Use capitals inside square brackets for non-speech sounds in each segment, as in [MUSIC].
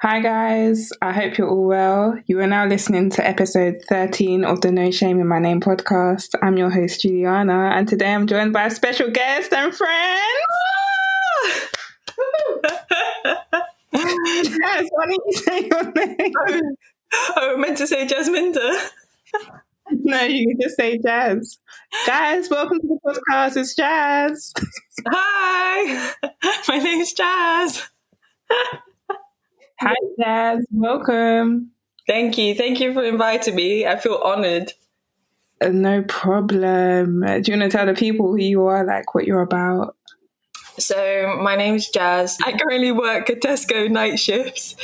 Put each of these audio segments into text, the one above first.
Hi, guys. I hope you're all well. You are now listening to episode 13 of the No Shame in My Name podcast. I'm your host, Juliana, and today I'm joined by a special guest and friend. yes, why don't you say your name? Oh, oh, I meant to say Jasminder. [LAUGHS] No, you can just say Jazz. Guys, welcome to the podcast. It's Jazz. Hi, [LAUGHS] my name's Jazz. Hi, Jazz. Welcome. Thank you. Thank you for inviting me. I feel honored. Uh, no problem. Uh, Do you want to tell the people who you are, like what you're about? So, my name is Jazz. I currently work at Tesco night shifts,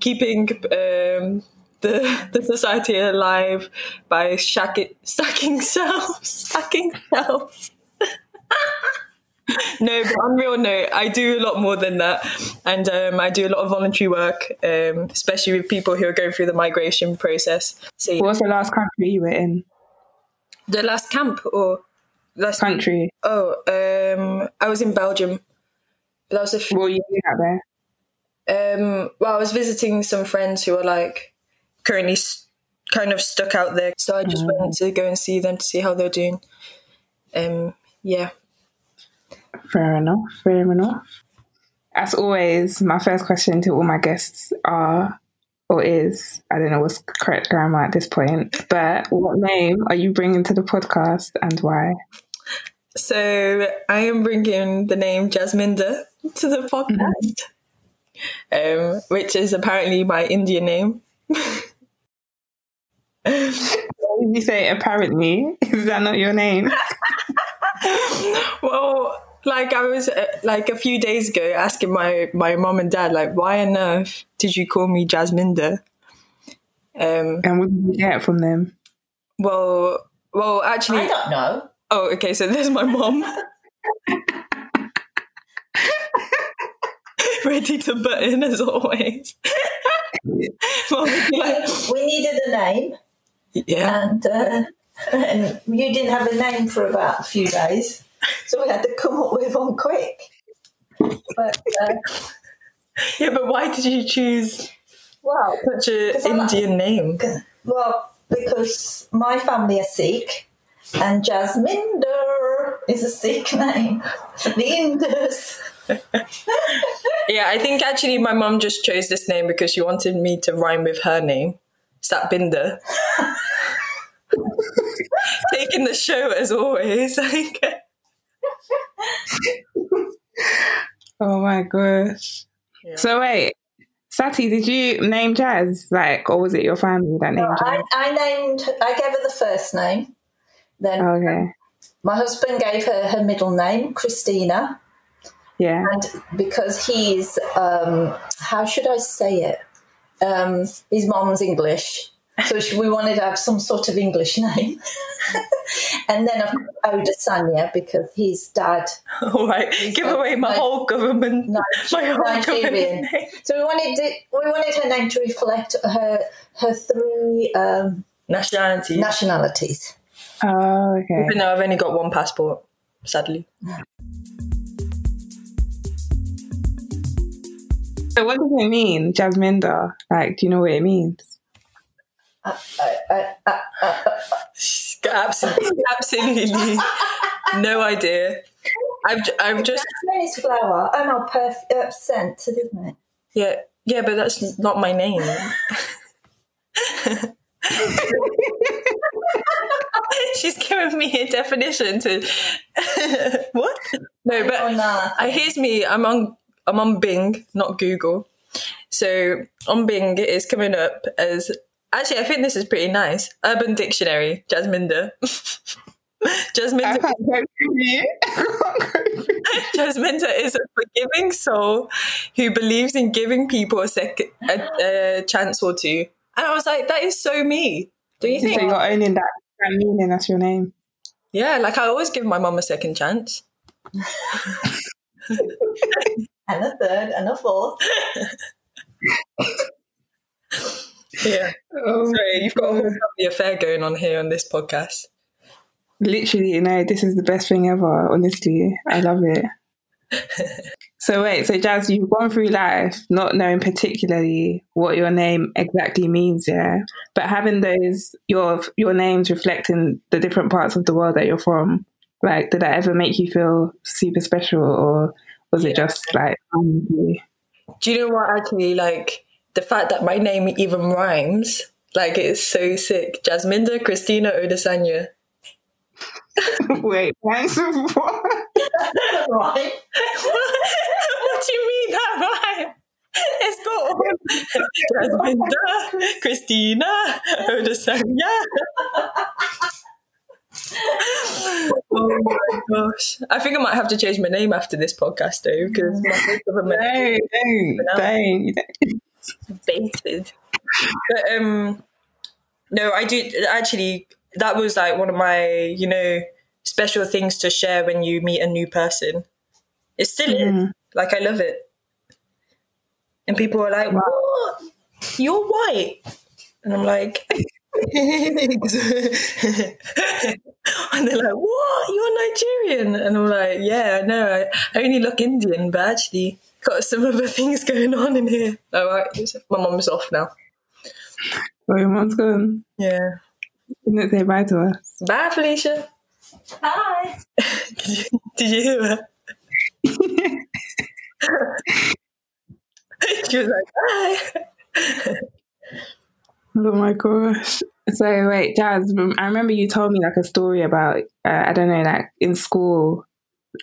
keeping um, the the society alive by shacking, stacking shelves, stacking [LAUGHS] shelves. [LAUGHS] no, but on real note, I do a lot more than that, and um, I do a lot of voluntary work, um, especially with people who are going through the migration process. So, yeah. What's the last country you were in? the last camp or last Country. Oh, um, I was in Belgium. That was a f- What were you doing out there? um. Well, I was visiting some friends who are like currently kind of stuck out there, so I just went to go and see them to see how they're doing. Um. Yeah. Fair enough. Fair enough. As always, my first question to all my guests are or is I don't know what's correct grammar at this point, but what name are you bringing to the podcast and why? So I am bringing the name Jasminder to the podcast, um, which is apparently my Indian name. [LAUGHS] Why did you say apparently? Is that not your name? well, like I was uh, like a few days ago asking my my mom and dad like, why on earth did you call me Jasminder? Um. And what did you get from them? Well. Well, actually. I don't know. Oh, okay. So there's my mom. [LAUGHS] [LAUGHS] Ready to butt in as always. [LAUGHS] Mom like, We needed a name, yeah. and, uh, and you didn't have a name for about a few days, so we had to come up with one quick. But uh, Yeah, but why did you choose well, such an Because I like- Indian name? well, because my family are Sikh, and Jasminder is a Sikh name. The Indus. [LAUGHS] Yeah, I think actually my mom just chose this name because she wanted me to rhyme with her name, Satbinder. Taking the show as always. [LAUGHS] Like, Oh my gosh. Yeah. So wait, Sati, did you name Jazz? Like, or was it your family that named I, Jazz? I named. I gave her the first name. Then Okay. my husband gave her her middle name, Christina. Yeah. and because he's um, how should I say it? Um, his mom's English, so she, we wanted to have some sort of English name. [LAUGHS] and then of course, Oda Sanya because his dad [LAUGHS] all right, give away my like- whole government. Ni- My whole Nigerian. government. So we wanted it, we wanted her name to reflect her her three um, Nationality. nationalities. Oh, okay. Even though I've only got one passport, sadly. So what does it mean, Jasminda? Like, do you know what it means? Absolutely, absolutely no idea. I've, j- I've just Jasmine is flower. Oh no, perf- uh, scent, isn't it? yeah yeah, but that's not my name. [LAUGHS] She's giving me a definition to [LAUGHS] what? No, but Oh, no. I hears me. I'm on I'm on Bing, not Google. So on Bing it is coming up as actually I think this is pretty nice. Urban Dictionary, Jasminda. [LAUGHS] Jasminder, can't go through you. I can't go through you. [LAUGHS] [LAUGHS] Jasminder is a forgiving soul who believes in giving people a second a, a chance or two. And I was like, that is so me. Do you So think? you're owning that, that meaning, that's your name. Yeah, like I always give my mum a second chance. And a third, and a fourth. [LAUGHS] Yeah. Oh, Sorry, you've got a whole family affair going on here on this podcast. Literally, you know, this is the best thing ever, honestly. I love it. [LAUGHS] So wait, so Jazz, you've gone through life not knowing particularly what your name exactly means, yeah. But having those your your names reflecting the different parts of the world that you're from, like, did that ever make you feel super special, or was it just like? um. Do you know what? Actually, like the fact that my name even rhymes, like it's so sick. Jasminder Christina Odesanya. [LAUGHS] wait, thanks. what? right. [LAUGHS] what do you mean that rhyme? It's got [LAUGHS] Jasminder Christina Odesanya. Oh my gosh! I think I might have to change my name after this podcast though, because my government No, don't, don't, baited. But um, no, I do actually. That was like one of my, you know, special things to share when you meet a new person. It's still. Mm. Like I love it. And people are like, "What? You're white?" And I'm like. [LAUGHS] and they're like, "What? You're Nigerian?" And I'm like, "Yeah, I know. I, I only look Indian, but actually got some other [LAUGHS] things going on in here." All right, my mum's off now. Oh, your mom's gone. Yeah. You didn't say bye to us. Bye, Felicia. Hi. Did you, did you hear her? [LAUGHS] she was like, "Bye." Oh my gosh. So wait, Jazz, I remember you told me like a story about uh, I don't know, like in school,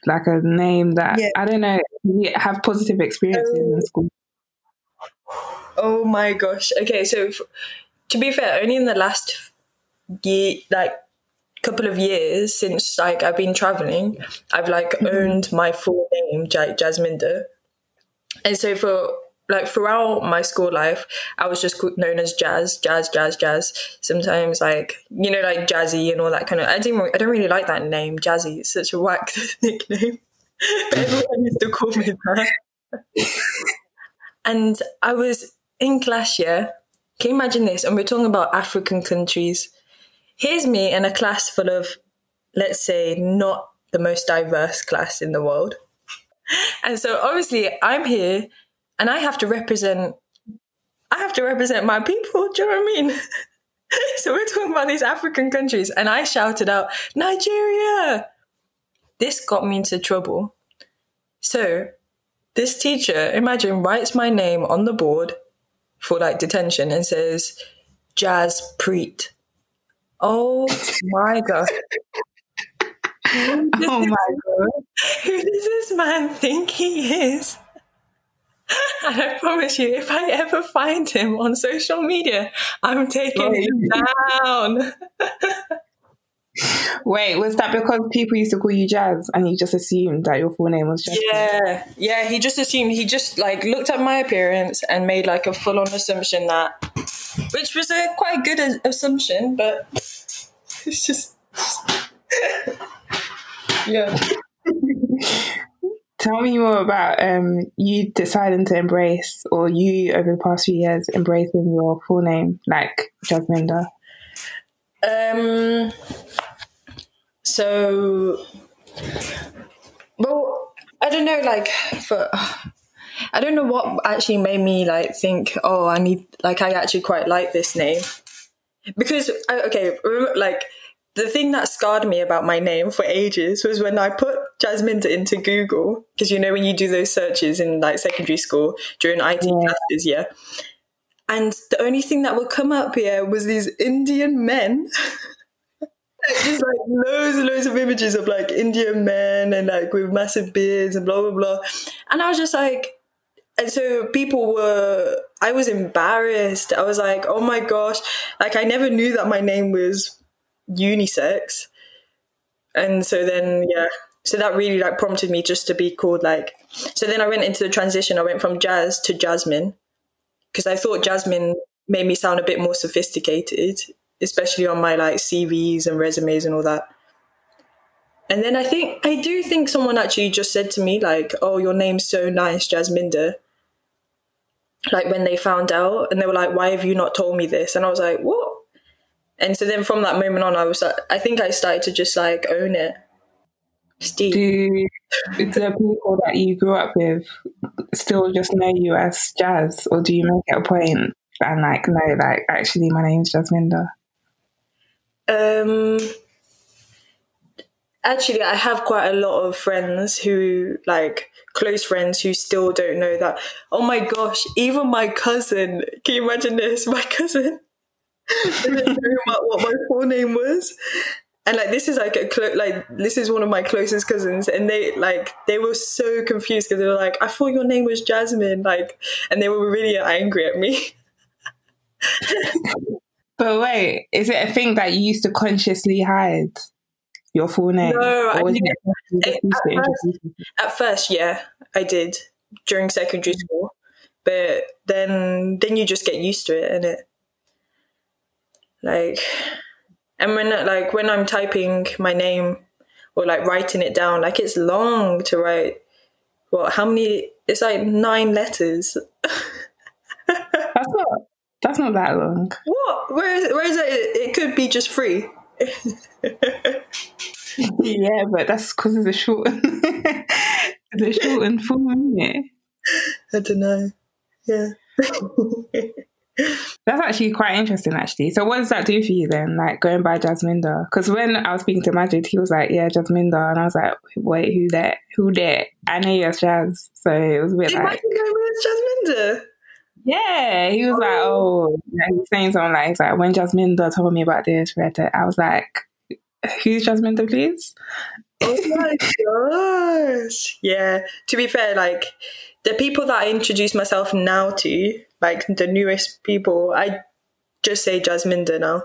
like a name that Yeah. I don't know, you have positive experiences in school. Oh my gosh. Okay, so f- to be fair, only in the last year, like couple of years since like I've been traveling, I've like owned my full name, J- Jasminder. And so for like throughout my school life, I was just known as Jazz, Jazz, Jazz, Jazz. Sometimes like you know like Jazzy and all that kind of. I didn't. I don't really like that name, Jazzy. It's such a whack [LAUGHS] nickname. but everyone used to call me that. [LAUGHS] and I was in class, yeah. Can you imagine this? And we're talking about African countries. Here's me in a class full of, let's say, not the most diverse class in the world. [LAUGHS] And so obviously I'm here and I have to represent I have to represent my people, do you know what I mean? [LAUGHS] so we're talking about these African countries and I shouted out, Nigeria. This got me into trouble. So this teacher, imagine, writes my name on the board for like detention and says, Jazz Preet. Oh my god. Who does [LAUGHS] Oh my god. [LAUGHS] who does this man think he is? [LAUGHS] And I promise you, if I ever find him on social media, I'm taking him down. [LAUGHS] Wait, was that because people used to call you Jazz and you just assumed that your full name was Jazz? Yeah, yeah. He just assumed he just like looked at my appearance and made like a full-on assumption that, which was a quite good a- assumption, but [LAUGHS] it's just, yeah. Tell me more about um, you deciding to embrace, or you over the past few years embracing your full name, like Jasminder. Um. So, well, I don't know. Like for, I don't know what actually made me like think. Oh, I need like I actually quite like this name because okay, like the thing that scarred me about my name for ages was when I put Jasminder into Google because you know when you do those searches in like secondary school during IT Yeah. classes, yeah. And the only thing that would come up here was these Indian men. [LAUGHS] Just like loads and loads of images of like Indian men and like with massive beards and blah blah blah. And I was just like and so people were I was embarrassed. I was like, oh my gosh. Like I never knew that my name was unisex. And so then yeah. So that really like prompted me just to be called like so then I went into the transition. I went from jazz to Jasmine because I thought Jasmine made me sound a bit more sophisticated, especially on my like CVs and resumes and all that. And then I think I do think someone actually just said to me like, "Oh, your name's so nice, Jasminder." Like when they found out, and they were like, "Why have you not told me this?" And I was like, "What?" And so then from that moment on, I was like, I think I started to just like own it. Steve. Do the people that you grew up with still just know you as Jazz, or do you make it a point and like no, like actually my name's Jasminder? Um, actually, I have quite a lot of friends who, like, close friends who still don't know that. Oh my gosh, even my cousin, can you imagine this? [LAUGHS] My cousin what, what my full name was. And like this is like a clo- like this is one of my closest cousins, and they like they were so confused because they were like, "I thought your name was Jasmine," like, and they were really angry at me. [LAUGHS] But wait, is it a thing that you used to consciously hide your full name? No, I mean, it you just used to at yourself? At first, yeah, I did during secondary mm. school, but then then you just get used to it, and it like, and when like when I'm typing my name or like writing it down, like it's long to write. What? How many? It's like nine letters. [LAUGHS] That's not that's not that long. What? Where is where is it? It could be just free. [LAUGHS] yeah, but that's because it's a short [LAUGHS] it's a short and full minute. I don't know. Yeah. That's actually quite interesting, actually. So, what does that do for you then? Like going by Jasminder? Because when I was speaking to Majid, he was like, "Yeah, Jasminder," and I was like, "Wait, who that? Who that?" I know you as Jazz, so it was a bit Did like, Jasminder? "Yeah." He was like, "Oh,", oh yeah, he was saying something like, "He's like when Jasminder told me about this, read it." I was like, "Who's Jasminda, please?" Oh my [LAUGHS] gosh. Yeah. To be fair, like the people that I introduce myself now to, like the newest people, I just say Jasminder now.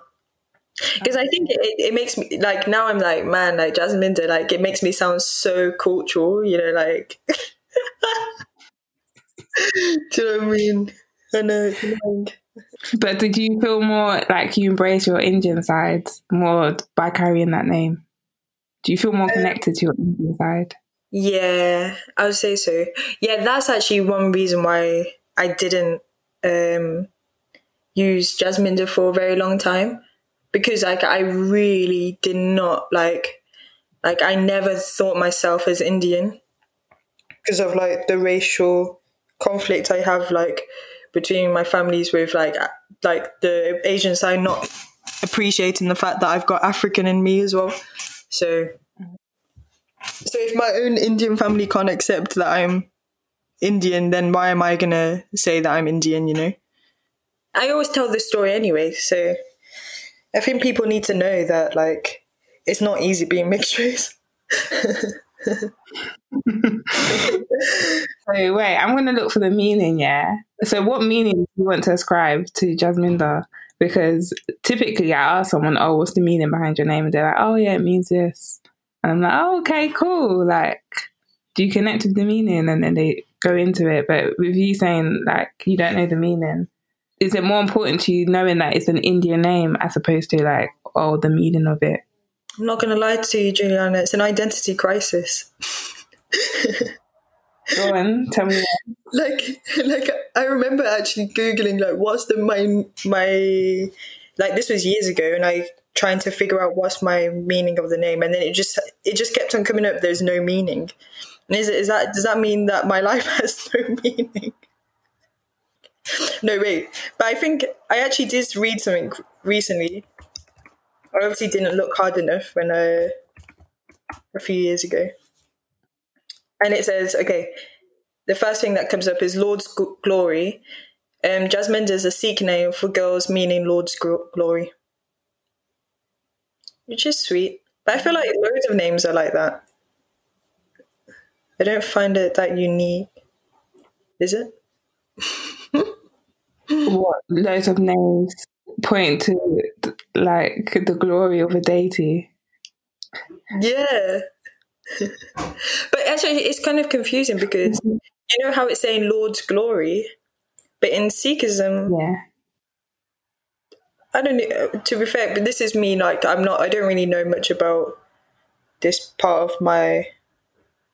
Because I think it, it makes me like now I'm like man like Jasminder like it makes me sound so cultural you know like [LAUGHS] do you know what I mean I know. But did you feel more like you embrace your Indian side more by carrying that name? Do you feel more uh, connected to your Indian side? Yeah, I would say so. Yeah, that's actually one reason why I didn't um, use Jasminder for a very long time because like I really did not like like I never thought myself as Indian because of like the racial conflict I have like between my families with like like the Asian side not appreciating the fact that I've got African in me as well. So so if my own Indian family can't accept that I'm Indian, then why am I gonna say that I'm Indian, you know? I always tell this story anyway, so I think people need to know that like it's not easy being mixed race. [LAUGHS] So wait, I'm gonna look for the meaning, yeah. So what meaning do you want to ascribe to Jasminder? Because typically I ask someone, Oh, what's the meaning behind your name? And they're like, Oh yeah, it means this. And I'm like, Oh, okay, cool. Like, do you connect with the meaning? And then they go into it. But with you saying like you don't know the meaning, is it more important to you knowing that it's an Indian name as opposed to like, oh, the meaning of it? I'm not gonna lie to you, Juliana, it's an identity crisis. Go on, tell me. [LAUGHS] like like I remember actually googling like what's the my my like this was years ago and I trying to figure out what's my meaning of the name and then it just it just kept on coming up there's no meaning. And is it is that does that mean that my [LAUGHS] life has no meaning? No wait. But I think I actually did read something recently. I obviously didn't look hard enough when uh, a few years ago. And it says, okay, the first thing that comes up is Lord's Glory. Um, Jasmine is a Sikh name for girls meaning Lord's gro- Glory. Which is sweet. But I feel like loads of names are like that. I don't find it that unique. Is it? what loads of names point to like the glory of a deity. Yeah. but actually, it's kind of confusing because mm-hmm. you know how it's saying Lord's glory, but in Sikhism, Yeah. I don't know. To be fair, but this is me. Like, I'm not. I don't really know much about this part of my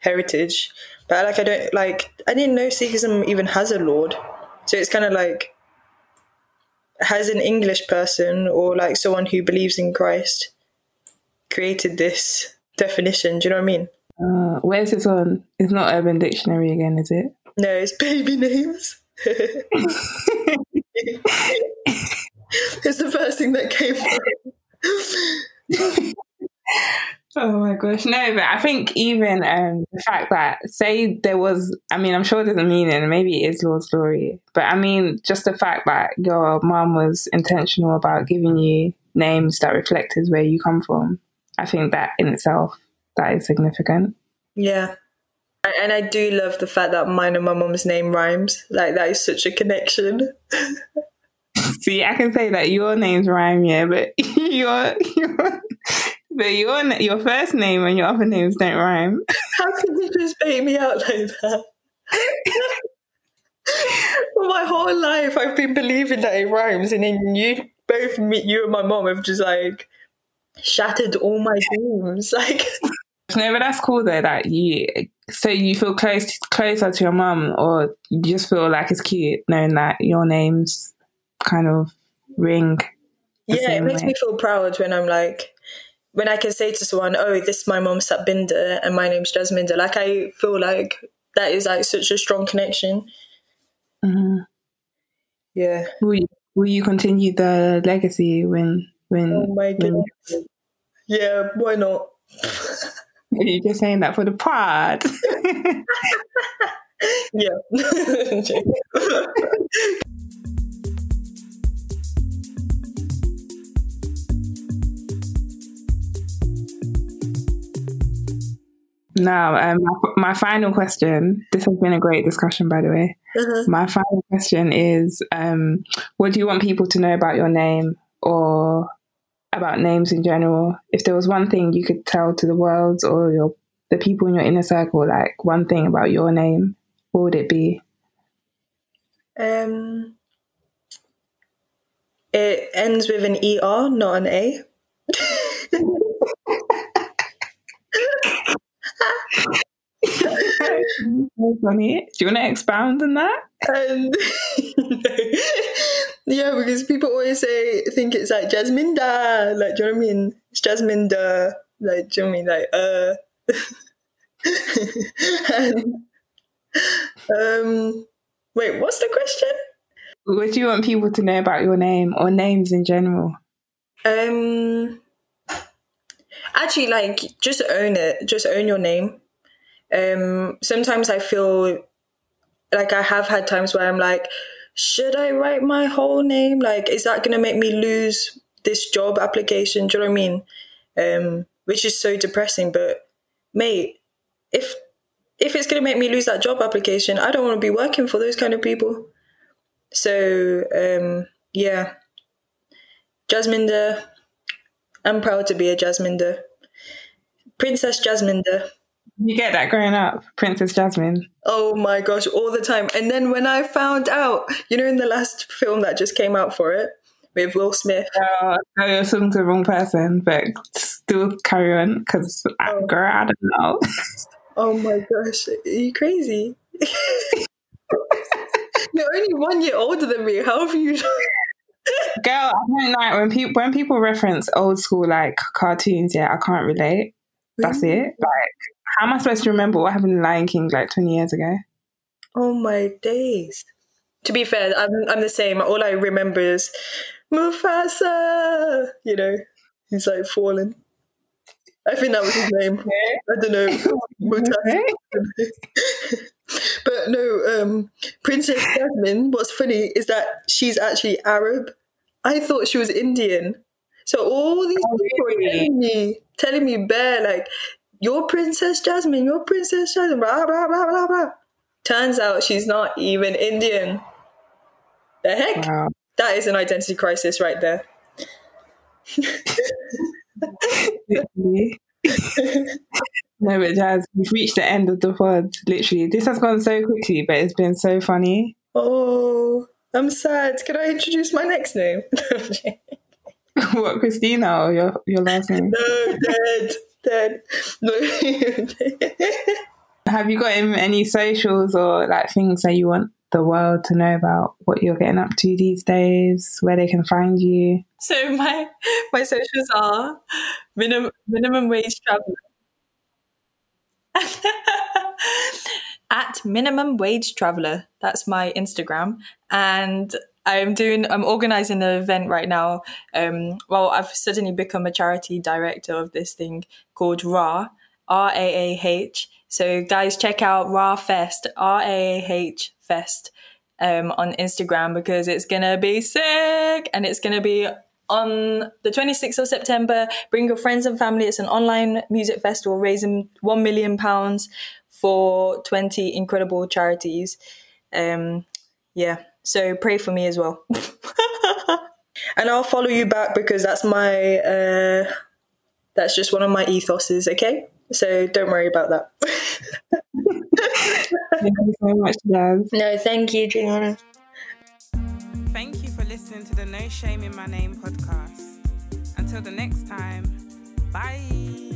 heritage. But like, I don't like. I didn't know Sikhism even has a lord. So it's kind of like has an English person or like someone who believes in Christ created this definition. Do you know what I mean? Uh, where's this on? It's not Urban Dictionary again, is it? No, it's baby names. [LAUGHS] it's the first thing that came. [LAUGHS] Oh my gosh, no, but I think even um, the fact that, say, there was, I mean, I'm sure there's a meaning, maybe it is Lord's glory, but I mean, just the fact that your mom was intentional about giving you names that reflected where you come from, I think that in itself, that is significant. Yeah. And I do love the fact that mine and my mom's name rhymes. Like, that is such a connection. [LAUGHS] See, I can say that your names rhyme, yeah, but [LAUGHS] your, your but your your first name and your other names don't rhyme. [LAUGHS] How could you just bait me out like that? [LAUGHS] For my whole life, I've been believing that it rhymes, and then you both, me, you and my mom, have just like shattered all my dreams. [LAUGHS] Like, no, but that's cool though. That you, so you feel close closer to your mum, or you just feel like it's cute knowing that your names kind of ring. Yeah, it makes way. me feel proud when I'm like, when I can say to someone, "Oh, this is my mom Satbinder and my name's Jasminder." Like I feel like that is like such a strong connection. Mm-hmm. Yeah. Will you, will you continue the legacy when when? Oh my when goodness. Yeah. Why not? [LAUGHS] are you just saying that for the pod? [LAUGHS] yeah. [LAUGHS] now, um, my, final question. This has been a great discussion, by the way. Uh-huh. My final question is: um, What do you want people to know about your name, or about names in general? If there was one thing you could tell to the world or your the people in your inner circle, like one thing about your name, what would it be? Um, it ends with an ER, not an A. [LAUGHS] So funny. Do you want to expound on that? [LAUGHS] And yeah, because people always say think it's like Jasmine da, like do you know what I mean? It's Jasmine da, like do you know what I mean? Like uh, and, [LAUGHS] um, wait, what's the question? What do you want people to know about your name or names in general? Um, actually, like just own it. Just own your name. Um, sometimes I feel like I have had times where I'm like, should I write my whole name? Like, is that going to make me lose this job application? Do you know what I mean? Um, which is so depressing. But mate, if if it's going to make me lose that job application, I don't want to be working for those kind of people. So um, yeah, Jasminder. I'm proud to be a Jasmine Jasminder. Princess Jasmine Jasminder. You get that growing up, Princess Jasmine. Oh my gosh, all the time. And then when I found out, you know, in the last film that just came out for it with Will Smith. Oh, no, you're talking to the wrong person, but still carry on because, Oh. girl, I don't know. [LAUGHS] Oh my gosh, are you crazy? [LAUGHS] You're only one year older than me. How have you? [LAUGHS] Girl, I don't like when people when people reference old school like cartoons. Yeah, I can't relate. That's it. Like, how am I supposed to remember what happened in Lion King like twenty years ago? Oh my days. To be fair, I'm I'm the same. All I remember is Mufasa. You know, he's like falling. I think that was his name. [LAUGHS] I don't know. [LAUGHS] [LAUGHS] But no, um, Princess Jasmine. What's funny is that she's actually Arab. I thought she was Indian. So all these Oh, people are really? telling me, telling me, bear like, "You're Princess Jasmine. You're Princess Jasmine." Blah blah blah blah blah. Turns out she's not even Indian. The heck? Wow. That is an identity crisis right there. [LAUGHS] [LAUGHS] No, but Jazz, we've reached the end of the pod. Literally, this has gone so quickly, but it's been so funny. Oh, I'm sad. Can I introduce my next name? [LAUGHS] what, Christina, or your your last name? no, dead, dead. No. [LAUGHS] Have you got any socials or like things that you want the world to know about what you're getting up to these days, where they can find you? so my my socials are minimum minimum wage traveler. [LAUGHS] at minimum wage traveler. That's my Instagram. And I'm doing, I'm organizing an event right now. Um, well, I've suddenly become a charity director of this thing called RAH, R A A H. So, guys, check out RAH Fest, R A A H Fest um, on Instagram because it's going to be sick and it's going to be on the 26th of September. Bring your friends and family. It's an online music festival raising 1 million pounds for 20 incredible charities. Um, yeah, so pray for me as well. [LAUGHS] and I'll follow you back because that's my uh, that's just one of my ethoses, okay? So don't worry about that. [LAUGHS] Thank you so much, Jazz. no, thank you, Gianna. Listening to the No Shame in My Name podcast. Until the next time, bye.